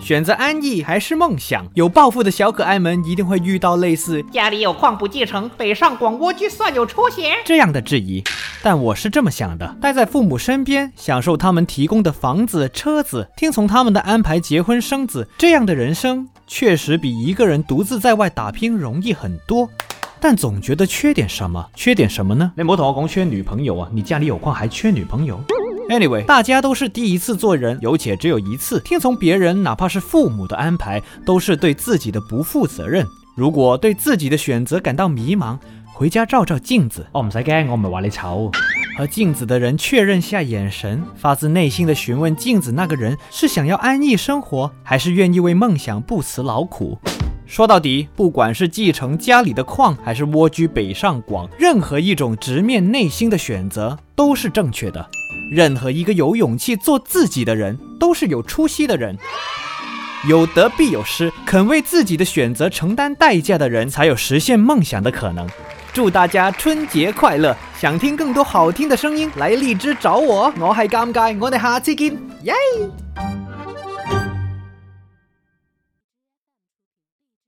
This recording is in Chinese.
选择安逸还是梦想？有抱负的小可爱们一定会遇到类似家里有矿不继承，北上广蜗居算有出息。这样的质疑。但我是这么想的：待在父母身边，享受他们提供的房子、车子，听从他们的安排结婚生子，这样的人生确实比一个人独自在外打拼容易很多。但总觉得缺点什么？缺点什么呢？你莫同我讲缺女朋友啊！你家里有矿还缺女朋友？Anyway，大家都是第一次做人，有且只有一次，听从别人，哪怕是父母的安排，都是对自己的不负责任。如果对自己的选择感到迷茫，回家照照镜子。哦，唔使惊，我唔系话你丑。和镜子的人确认下眼神，发自内心的询问镜子那个人是想要安逸生活，还是愿意为梦想不辞劳苦。说到底，不管是继承家里的矿，还是蜗居北上广，任何一种直面内心的选择都是正确的。任何一个有勇气做自己的人，都是有出息的人。有得必有失，肯为自己的选择承担代价的人，才有实现梦想的可能。祝大家春节快乐！想听更多好听的声音，来荔枝找我，我系尴尬，我哋下次见，耶！